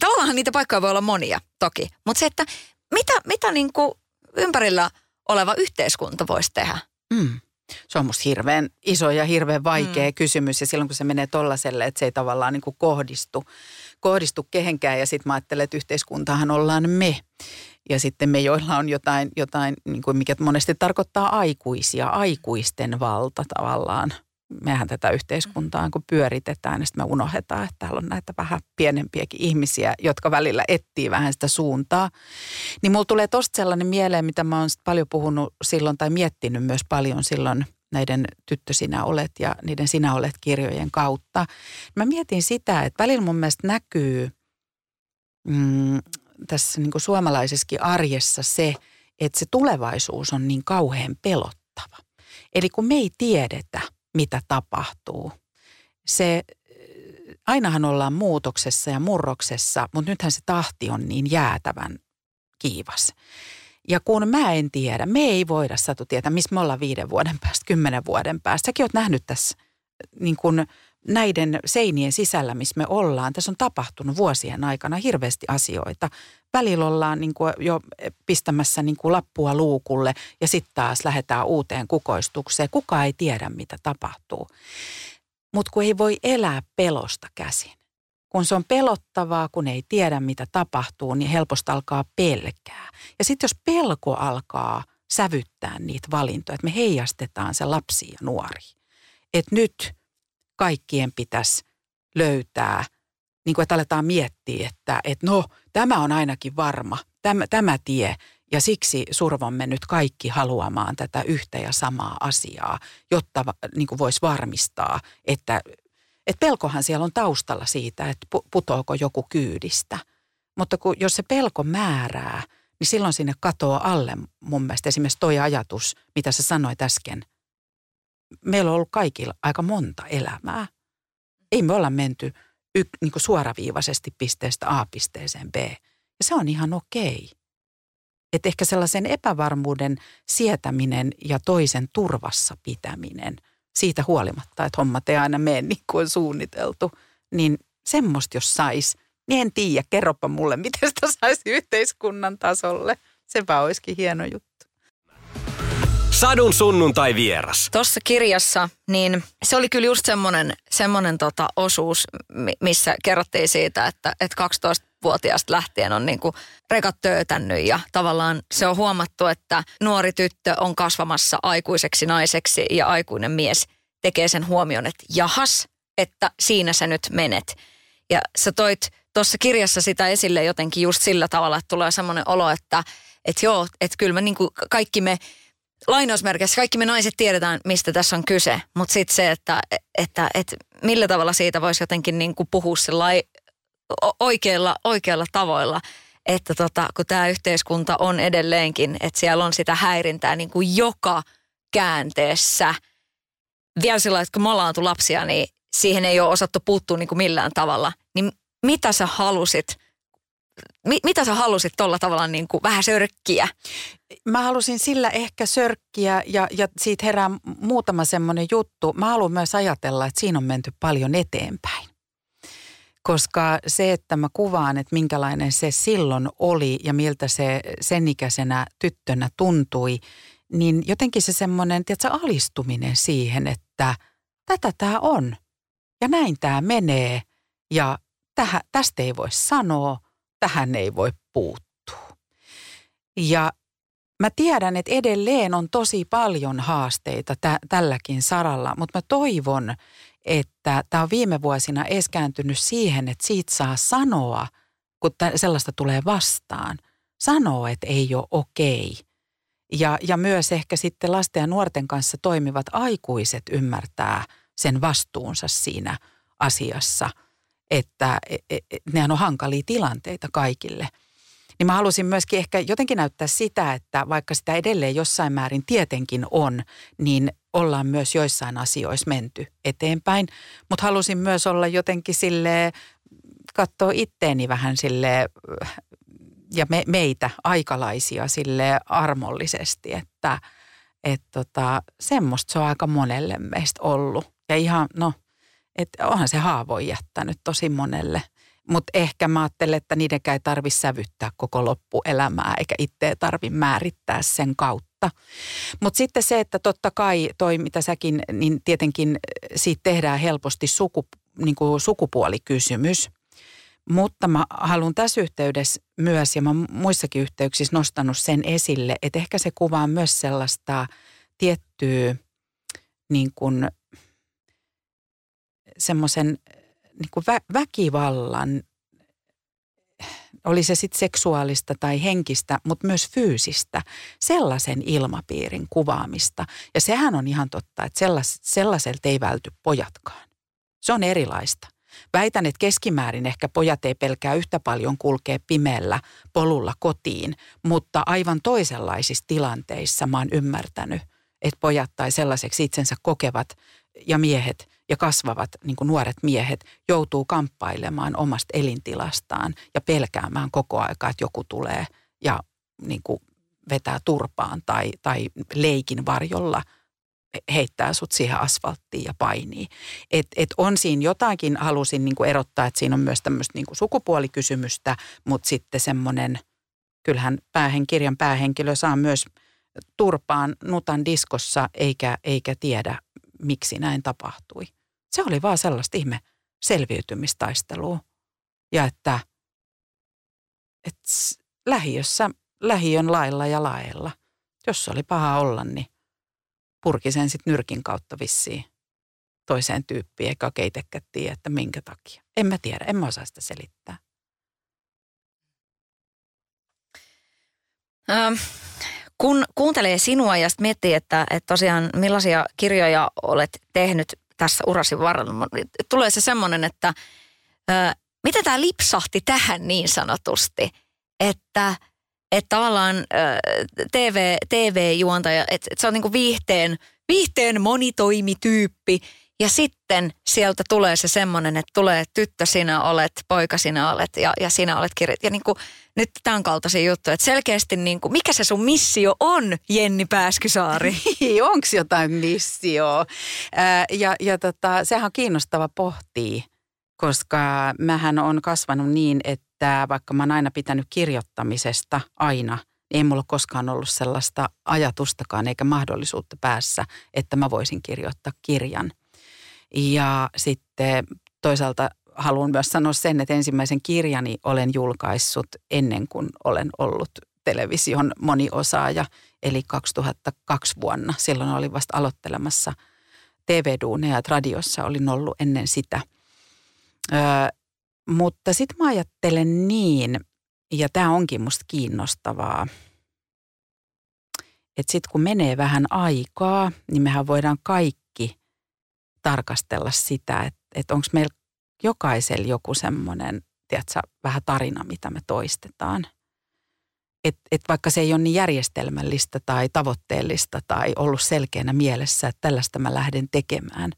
tavallaan niitä paikkoja voi olla monia toki, mutta se, että mitä, mitä niin kuin ympärillä oleva yhteiskunta voisi tehdä? Mm. Se on musta hirveän iso ja hirveän vaikea mm. kysymys ja silloin kun se menee tollaselle, että se ei tavallaan niin kuin kohdistu, kohdistu kehenkään ja sitten mä ajattelen, että yhteiskuntahan ollaan me. Ja sitten me, joilla on jotain, jotain niin kuin mikä monesti tarkoittaa aikuisia, aikuisten valta tavallaan mehän tätä yhteiskuntaa kun pyöritetään, niin sitten me unohdetaan, että täällä on näitä vähän pienempiäkin ihmisiä, jotka välillä etsii vähän sitä suuntaa. Niin mulla tulee tosta sellainen mieleen, mitä mä oon paljon puhunut silloin tai miettinyt myös paljon silloin näiden Tyttö sinä olet ja niiden sinä olet kirjojen kautta. Mä mietin sitä, että välillä mun mielestä näkyy mm, tässä niin kuin suomalaisessakin arjessa se, että se tulevaisuus on niin kauhean pelottava. Eli kun me ei tiedetä, mitä tapahtuu, se ainahan ollaan muutoksessa ja murroksessa, mutta nythän se tahti on niin jäätävän kiivas. Ja kun mä en tiedä, me ei voida Satu tietää, missä me ollaan viiden vuoden päästä, kymmenen vuoden päästä. Säkin oot nähnyt tässä niin kuin näiden seinien sisällä, missä me ollaan. Tässä on tapahtunut vuosien aikana hirveästi asioita. Välillä ollaan niin kuin jo pistämässä niin kuin lappua luukulle ja sitten taas lähdetään uuteen kukoistukseen. Kuka ei tiedä, mitä tapahtuu. Mutta kun ei voi elää pelosta käsin. Kun se on pelottavaa, kun ei tiedä, mitä tapahtuu, niin helposti alkaa pelkää. Ja sitten jos pelko alkaa sävyttää niitä valintoja, että me heijastetaan se lapsi ja nuori. Että nyt – kaikkien pitäisi löytää, niin kuin että aletaan miettiä, että, että no tämä on ainakin varma, tämä, tämä tie ja siksi survomme nyt kaikki haluamaan tätä yhtä ja samaa asiaa, jotta niin voisi varmistaa, että, että pelkohan siellä on taustalla siitä, että putoako joku kyydistä. Mutta kun, jos se pelko määrää, niin silloin sinne katoaa alle mun mielestä esimerkiksi toi ajatus, mitä sä sanoit äsken, meillä on ollut kaikilla aika monta elämää. Ei me olla menty y, niin kuin suoraviivaisesti pisteestä A pisteeseen B. Ja se on ihan okei. Että ehkä sellaisen epävarmuuden sietäminen ja toisen turvassa pitäminen, siitä huolimatta, että hommat ei aina mene niin kuin on suunniteltu, niin semmoista jos sais, niin en tiedä, kerropa mulle, miten sitä saisi yhteiskunnan tasolle. Sepä olisikin hieno juttu. Sadun sunnuntai vieras. Tuossa kirjassa, niin se oli kyllä just semmoinen, semmoinen tota osuus, missä kerrottiin siitä, että, että 12-vuotiaasta lähtien on niinku rekat töötännyt ja tavallaan se on huomattu, että nuori tyttö on kasvamassa aikuiseksi naiseksi ja aikuinen mies tekee sen huomion, että jahas, että siinä sä nyt menet. Ja sä toit tuossa kirjassa sitä esille jotenkin just sillä tavalla, että tulee semmoinen olo, että, että joo, että kyllä me niinku kaikki me lainausmerkeissä kaikki me naiset tiedetään, mistä tässä on kyse, mutta sitten se, että, että, että millä tavalla siitä voisi jotenkin niin kuin puhua oikeilla, oikeilla tavoilla, että tota, kun tämä yhteiskunta on edelleenkin, että siellä on sitä häirintää niin kuin joka käänteessä. Vielä sillä että kun me ollaan lapsia, niin siihen ei ole osattu puuttua niin kuin millään tavalla. Niin mitä sä halusit – mi, mitä sä halusit tuolla tavalla niin kuin vähän sörkkiä? Mä halusin sillä ehkä sörkkiä ja, ja siitä herää muutama semmoinen juttu. Mä haluan myös ajatella, että siinä on menty paljon eteenpäin. Koska se, että mä kuvaan, että minkälainen se silloin oli ja miltä se sen ikäisenä tyttönä tuntui, niin jotenkin se semmoinen, tiedätkö, alistuminen siihen, että tätä tämä on ja näin tämä menee ja tähä, tästä ei voi sanoa – tähän ei voi puuttua. Ja mä tiedän, että edelleen on tosi paljon haasteita tä- tälläkin saralla, mutta mä toivon, että tämä on viime vuosina eskääntynyt siihen, että siitä saa sanoa, kun t- sellaista tulee vastaan. Sanoa, että ei ole okei. Ja, ja myös ehkä sitten lasten ja nuorten kanssa toimivat aikuiset ymmärtää sen vastuunsa siinä asiassa – että et, et, nehän on hankalia tilanteita kaikille. Niin mä halusin myöskin ehkä jotenkin näyttää sitä, että vaikka sitä edelleen jossain määrin tietenkin on, niin ollaan myös joissain asioissa menty eteenpäin. Mutta halusin myös olla jotenkin sille katsoa itteeni vähän sille ja me, meitä aikalaisia sille armollisesti, että et tota, semmoista se on aika monelle meistä ollut. Ja ihan, no että onhan se haavoin jättänyt tosi monelle. Mutta ehkä mä ajattelen, että niidenkään ei tarvitse sävyttää koko loppuelämää, eikä itse tarvitse määrittää sen kautta. Mutta sitten se, että totta kai toi, mitä säkin, niin tietenkin siitä tehdään helposti suku, niin kuin sukupuolikysymys. Mutta mä haluan tässä yhteydessä myös, ja mä muissakin yhteyksissä nostanut sen esille, että ehkä se kuvaa myös sellaista tiettyä niin kuin semmoisen niin vä- väkivallan, oli se sitten seksuaalista tai henkistä, mutta myös fyysistä, sellaisen ilmapiirin kuvaamista. Ja sehän on ihan totta, että sellas, sellaiselta ei välty pojatkaan. Se on erilaista. Väitän, että keskimäärin ehkä pojat ei pelkää yhtä paljon kulkea pimeällä polulla kotiin, mutta aivan toisenlaisissa tilanteissa mä oon ymmärtänyt, että pojat tai sellaiseksi itsensä kokevat ja miehet ja kasvavat niin kuin nuoret miehet joutuu kamppailemaan omasta elintilastaan ja pelkäämään koko aikaa, että joku tulee ja niin kuin vetää turpaan tai, tai leikin varjolla heittää sut siihen asfalttiin ja painii. Et, et on siinä jotakin, halusin niin kuin erottaa, että siinä on myös tämmöistä niin sukupuolikysymystä, mutta sitten semmoinen, kyllähän päähen, kirjan päähenkilö saa myös turpaan nutan diskossa eikä, eikä tiedä, miksi näin tapahtui. Se oli vaan sellaista ihme selviytymistaistelua. Ja että, että lähiössä, lähiön lailla ja lailla, jos oli paha olla, niin purki sen sitten nyrkin kautta vissiin toiseen tyyppiin, eikä oikein tiedä, että minkä takia. En mä tiedä, en mä osaa sitä selittää. Ähm, kun kuuntelee sinua ja sitten miettii, että, että tosiaan millaisia kirjoja olet tehnyt tässä urasi varrella, tulee se semmoinen, että ää, miten tämä lipsahti tähän niin sanotusti, että että tavallaan ää, TV, TV-juontaja, että, että se on niinku viihteen, viihteen monitoimityyppi ja sitten sieltä tulee se semmoinen, että tulee tyttö sinä olet, poika sinä olet ja, ja sinä olet kirjat. Ja niin kuin, nyt tämän kaltaisia juttuja, että selkeästi niin kuin, mikä se sun missio on, Jenni Pääskysaari? Niin, Onko jotain missio? Ää, ja ja tota, sehän on kiinnostava pohtia, koska mähän on kasvanut niin, että vaikka mä oon aina pitänyt kirjoittamisesta aina, niin ei mulla koskaan ollut sellaista ajatustakaan eikä mahdollisuutta päässä, että mä voisin kirjoittaa kirjan. Ja sitten toisaalta haluan myös sanoa sen, että ensimmäisen kirjani olen julkaissut ennen kuin olen ollut television moniosaaja, eli 2002 vuonna. Silloin olin vasta aloittelemassa TV-duuneja, että radiossa olin ollut ennen sitä. Öö, mutta sitten mä ajattelen niin, ja tämä onkin musta kiinnostavaa, että sitten kun menee vähän aikaa, niin mehän voidaan kaikki tarkastella sitä, että, että onko meillä jokaisella joku semmoinen, tiedätkö, vähän tarina, mitä me toistetaan. Että et vaikka se ei ole niin järjestelmällistä tai tavoitteellista tai ollut selkeänä mielessä, että tällaista mä lähden tekemään,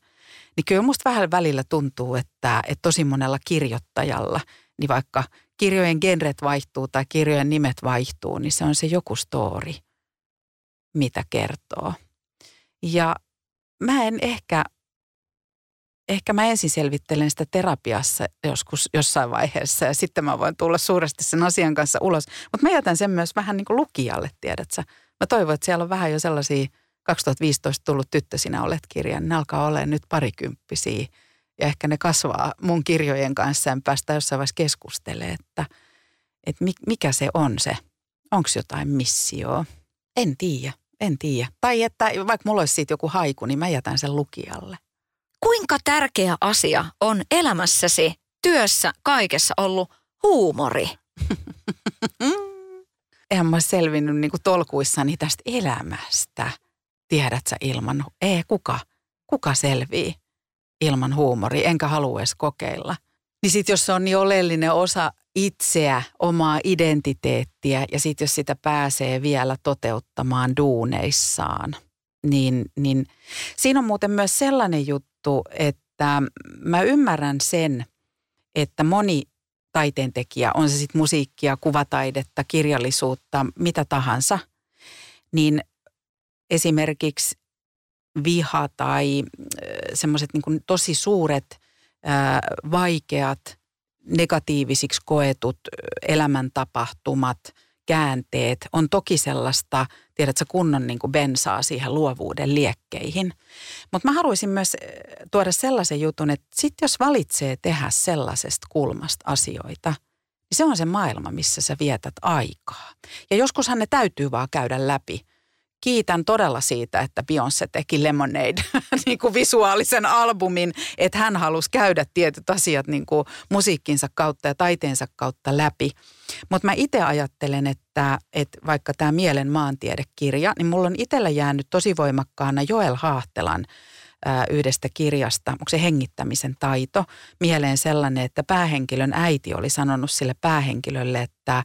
niin kyllä musta vähän välillä tuntuu, että, että tosi monella kirjoittajalla, niin vaikka kirjojen genret vaihtuu tai kirjojen nimet vaihtuu, niin se on se joku story, mitä kertoo. Ja mä en ehkä ehkä mä ensin selvittelen sitä terapiassa joskus jossain vaiheessa ja sitten mä voin tulla suuresti sen asian kanssa ulos. Mutta mä jätän sen myös vähän niin kuin lukijalle, tiedätkö? Mä toivon, että siellä on vähän jo sellaisia 2015 tullut tyttö sinä olet kirjan. Ne alkaa olla nyt parikymppisiä ja ehkä ne kasvaa mun kirjojen kanssa ja päästään jossain vaiheessa keskustelemaan, että, että mikä se on se. Onko jotain missio? En tiedä, en tiedä. Tai että vaikka mulla olisi siitä joku haiku, niin mä jätän sen lukijalle kuinka tärkeä asia on elämässäsi, työssä, kaikessa ollut huumori? Eihän mä selvinnyt niin kuin tolkuissani tästä elämästä. Tiedät sä ilman, ei kuka, kuka selvii ilman huumori, enkä halua edes kokeilla. Niin sit jos se on niin oleellinen osa itseä, omaa identiteettiä ja sitten jos sitä pääsee vielä toteuttamaan duuneissaan, niin, niin siinä on muuten myös sellainen juttu, juttu, että mä ymmärrän sen, että moni taiteentekijä, on se sitten musiikkia, kuvataidetta, kirjallisuutta, mitä tahansa, niin esimerkiksi viha tai semmoiset niin tosi suuret, vaikeat, negatiivisiksi koetut elämäntapahtumat – käänteet on toki sellaista, tiedätkö, kunnon niin kuin bensaa siihen luovuuden liekkeihin. Mutta mä haluaisin myös eh, tuoda sellaisen jutun, että sit jos valitsee tehdä sellaisesta kulmasta asioita, niin se on se maailma, missä sä vietät aikaa. Ja joskushan ne täytyy vaan käydä läpi. Kiitän todella siitä, että Beyoncé teki Lemonade niin kuin visuaalisen albumin, että hän halusi käydä tietyt asiat niin kuin musiikkinsa kautta ja taiteensa kautta läpi. Mutta mä itse ajattelen, että, että vaikka tämä Mielen maantiedekirja, niin mulla on itsellä jäänyt tosi voimakkaana Joel Haahtelan yhdestä kirjasta, onko se hengittämisen taito, mieleen sellainen, että päähenkilön äiti oli sanonut sille päähenkilölle, että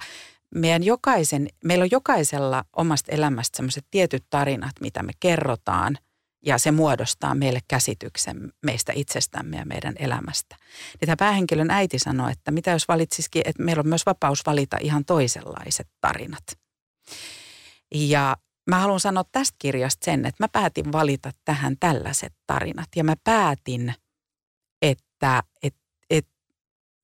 meidän jokaisen, meillä on jokaisella omasta elämästä sellaiset tietyt tarinat, mitä me kerrotaan ja se muodostaa meille käsityksen meistä itsestämme ja meidän elämästä. Niin tämä päähenkilön äiti sanoi, että mitä jos valitsisikin, että meillä on myös vapaus valita ihan toisenlaiset tarinat. Ja mä haluan sanoa tästä kirjasta sen, että mä päätin valita tähän tällaiset tarinat ja mä päätin, että, että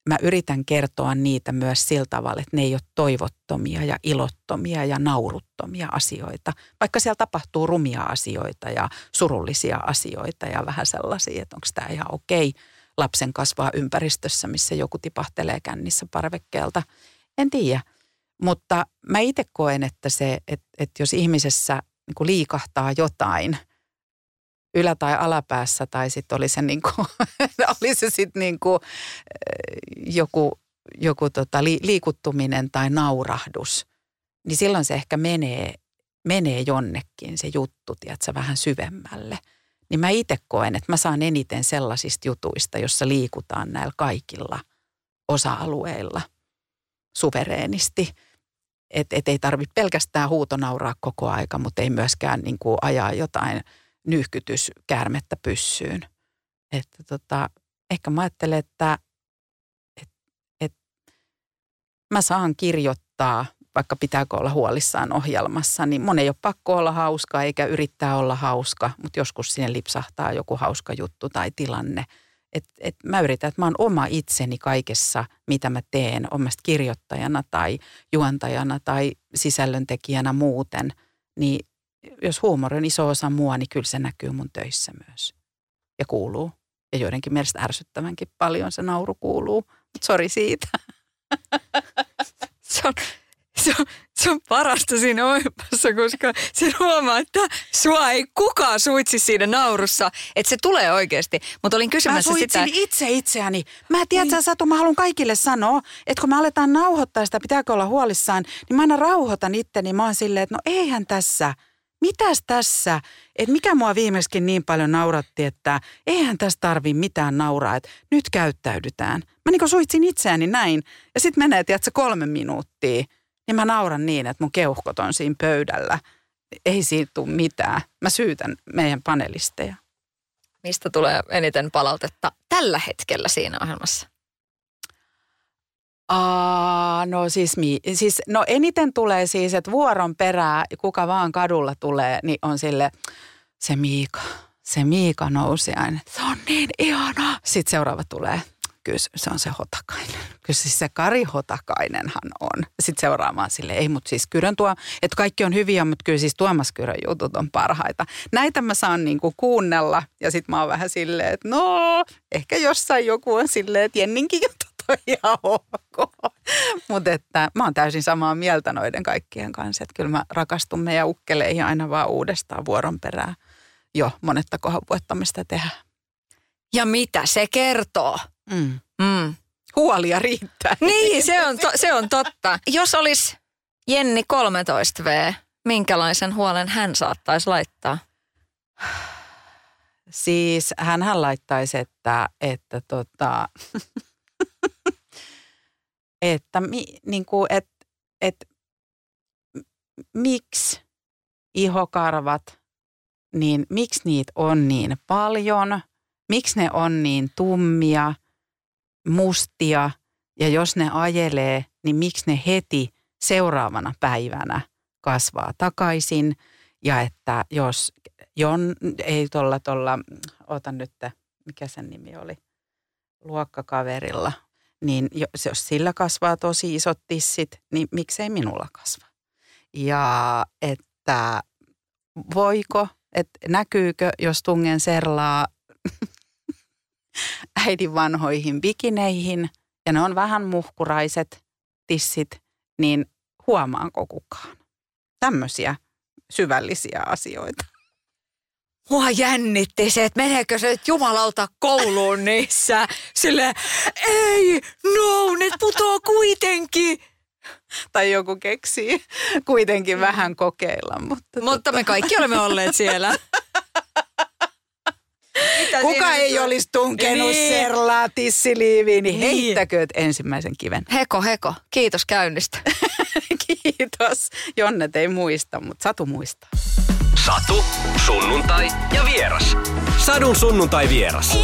mä yritän kertoa niitä myös sillä tavalla, että ne ei ole toivottomia ja ilottomia ja nauruttomia asioita. Vaikka siellä tapahtuu rumia asioita ja surullisia asioita ja vähän sellaisia, että onko tämä ihan okei lapsen kasvaa ympäristössä, missä joku tipahtelee kännissä parvekkeelta. En tiedä. Mutta mä itse koen, että se, että, että jos ihmisessä niin liikahtaa jotain – ylä- tai alapäässä tai sitten oli se, niinku, oli se sitten niinku, joku, joku tota li, liikuttuminen tai naurahdus, niin silloin se ehkä menee, menee jonnekin se juttu, tiedätkö, vähän syvemmälle. Niin mä itse koen, että mä saan eniten sellaisista jutuista, jossa liikutaan näillä kaikilla osa-alueilla suvereenisti. Että et ei tarvitse pelkästään huutonauraa koko aika, mutta ei myöskään niin kuin ajaa jotain – nyyhkytyskäärmettä pyssyyn. Että tota, ehkä mä ajattelen, että et, et, mä saan kirjoittaa, vaikka pitääkö olla huolissaan ohjelmassa, niin mun ei ole pakko olla hauska eikä yrittää olla hauska, mutta joskus sinne lipsahtaa joku hauska juttu tai tilanne. Et, et mä yritän, että mä oon oma itseni kaikessa, mitä mä teen, omasta kirjoittajana tai juontajana tai sisällöntekijänä muuten, niin jos huumori on iso osa mua, niin kyllä se näkyy mun töissä myös. Ja kuuluu. Ja joidenkin mielestä ärsyttävänkin paljon se nauru kuuluu. Mutta sori siitä. se, on, se, on, se on parasta siinä ohjelmassa, koska se huomaa, että sua ei kukaan suitsi siinä naurussa. Että se tulee oikeasti. Mutta olin kysymässä mä sitä. itse itseäni. Mä tiedän, niin. Satu, mä haluan kaikille sanoa, että kun me aletaan nauhoittaa sitä, pitääkö olla huolissaan, niin mä aina rauhoitan itteni. Mä oon silleen, että no eihän tässä – mitäs tässä, että mikä mua viimeiskin niin paljon nauratti, että eihän tässä tarvi mitään nauraa, että nyt käyttäydytään. Mä niin suitsin itseäni näin ja sitten menee, tiedätkö, kolme minuuttia, niin mä nauran niin, että mun keuhkot on siinä pöydällä. Ei siitä tule mitään. Mä syytän meidän panelisteja. Mistä tulee eniten palautetta tällä hetkellä siinä ohjelmassa? Aa, no siis, mi, siis, no eniten tulee siis, että vuoron perää, kuka vaan kadulla tulee, niin on sille se Miika, se Miika nousi aina. Se on niin ihana. Sitten seuraava tulee, kyllä se on se Hotakainen. Kyllä siis se Kari Hotakainenhan on. Sitten seuraamaan sille, ei mutta siis Kyrön tuo, että kaikki on hyviä, mutta kyllä siis Tuomas Kyrön jutut on parhaita. Näitä mä saan niinku kuunnella ja sitten mä oon vähän silleen, että no, ehkä jossain joku on silleen, että Jenninkin jutut on ihan ok. Mutta että mä oon täysin samaa mieltä noiden kaikkien kanssa. Että kyllä mä rakastun meidän ukkeleihin aina vaan uudestaan vuoron perään jo monetta kohapuettamista tehdä. Ja mitä se kertoo? Mm. Mm. Huolia riittää. Niin, se on, to, se on totta. Jos olisi Jenni 13V, minkälaisen huolen hän saattaisi laittaa? Siis hän laittaisi, että, että tota, että mi, niin kuin, et, et, miksi ihokarvat, niin miksi niitä on niin paljon, miksi ne on niin tummia, mustia? Ja jos ne ajelee, niin miksi ne heti seuraavana päivänä kasvaa takaisin? Ja että jos Jon, ei tuolla, tuolla, otan nyt, mikä sen nimi oli, luokkakaverilla niin jos sillä kasvaa tosi isot tissit, niin miksei minulla kasva? Ja että voiko, että näkyykö, jos tungen serlaa äidin vanhoihin bikineihin ja ne on vähän muhkuraiset tissit, niin huomaanko kukaan? Tämmöisiä syvällisiä asioita. Mua jännitti se, että meneekö se nyt jumalauta kouluun niissä. Sille ei, no, ne putoo kuitenkin. Tai joku keksii kuitenkin vähän kokeilla. Mutta, Mutta me kaikki olemme olleet siellä. Mitä Kuka ei on? olisi tunkenut Niin. serlaa tissiliiviin, niin Niin. heittäkööt ensimmäisen kiven. Heko, heko. Kiitos käynnistä. Kiitos. Jonnet ei muista, mutta Satu muistaa. Satu, sunnuntai ja vieras. Sadun sunnuntai vieras.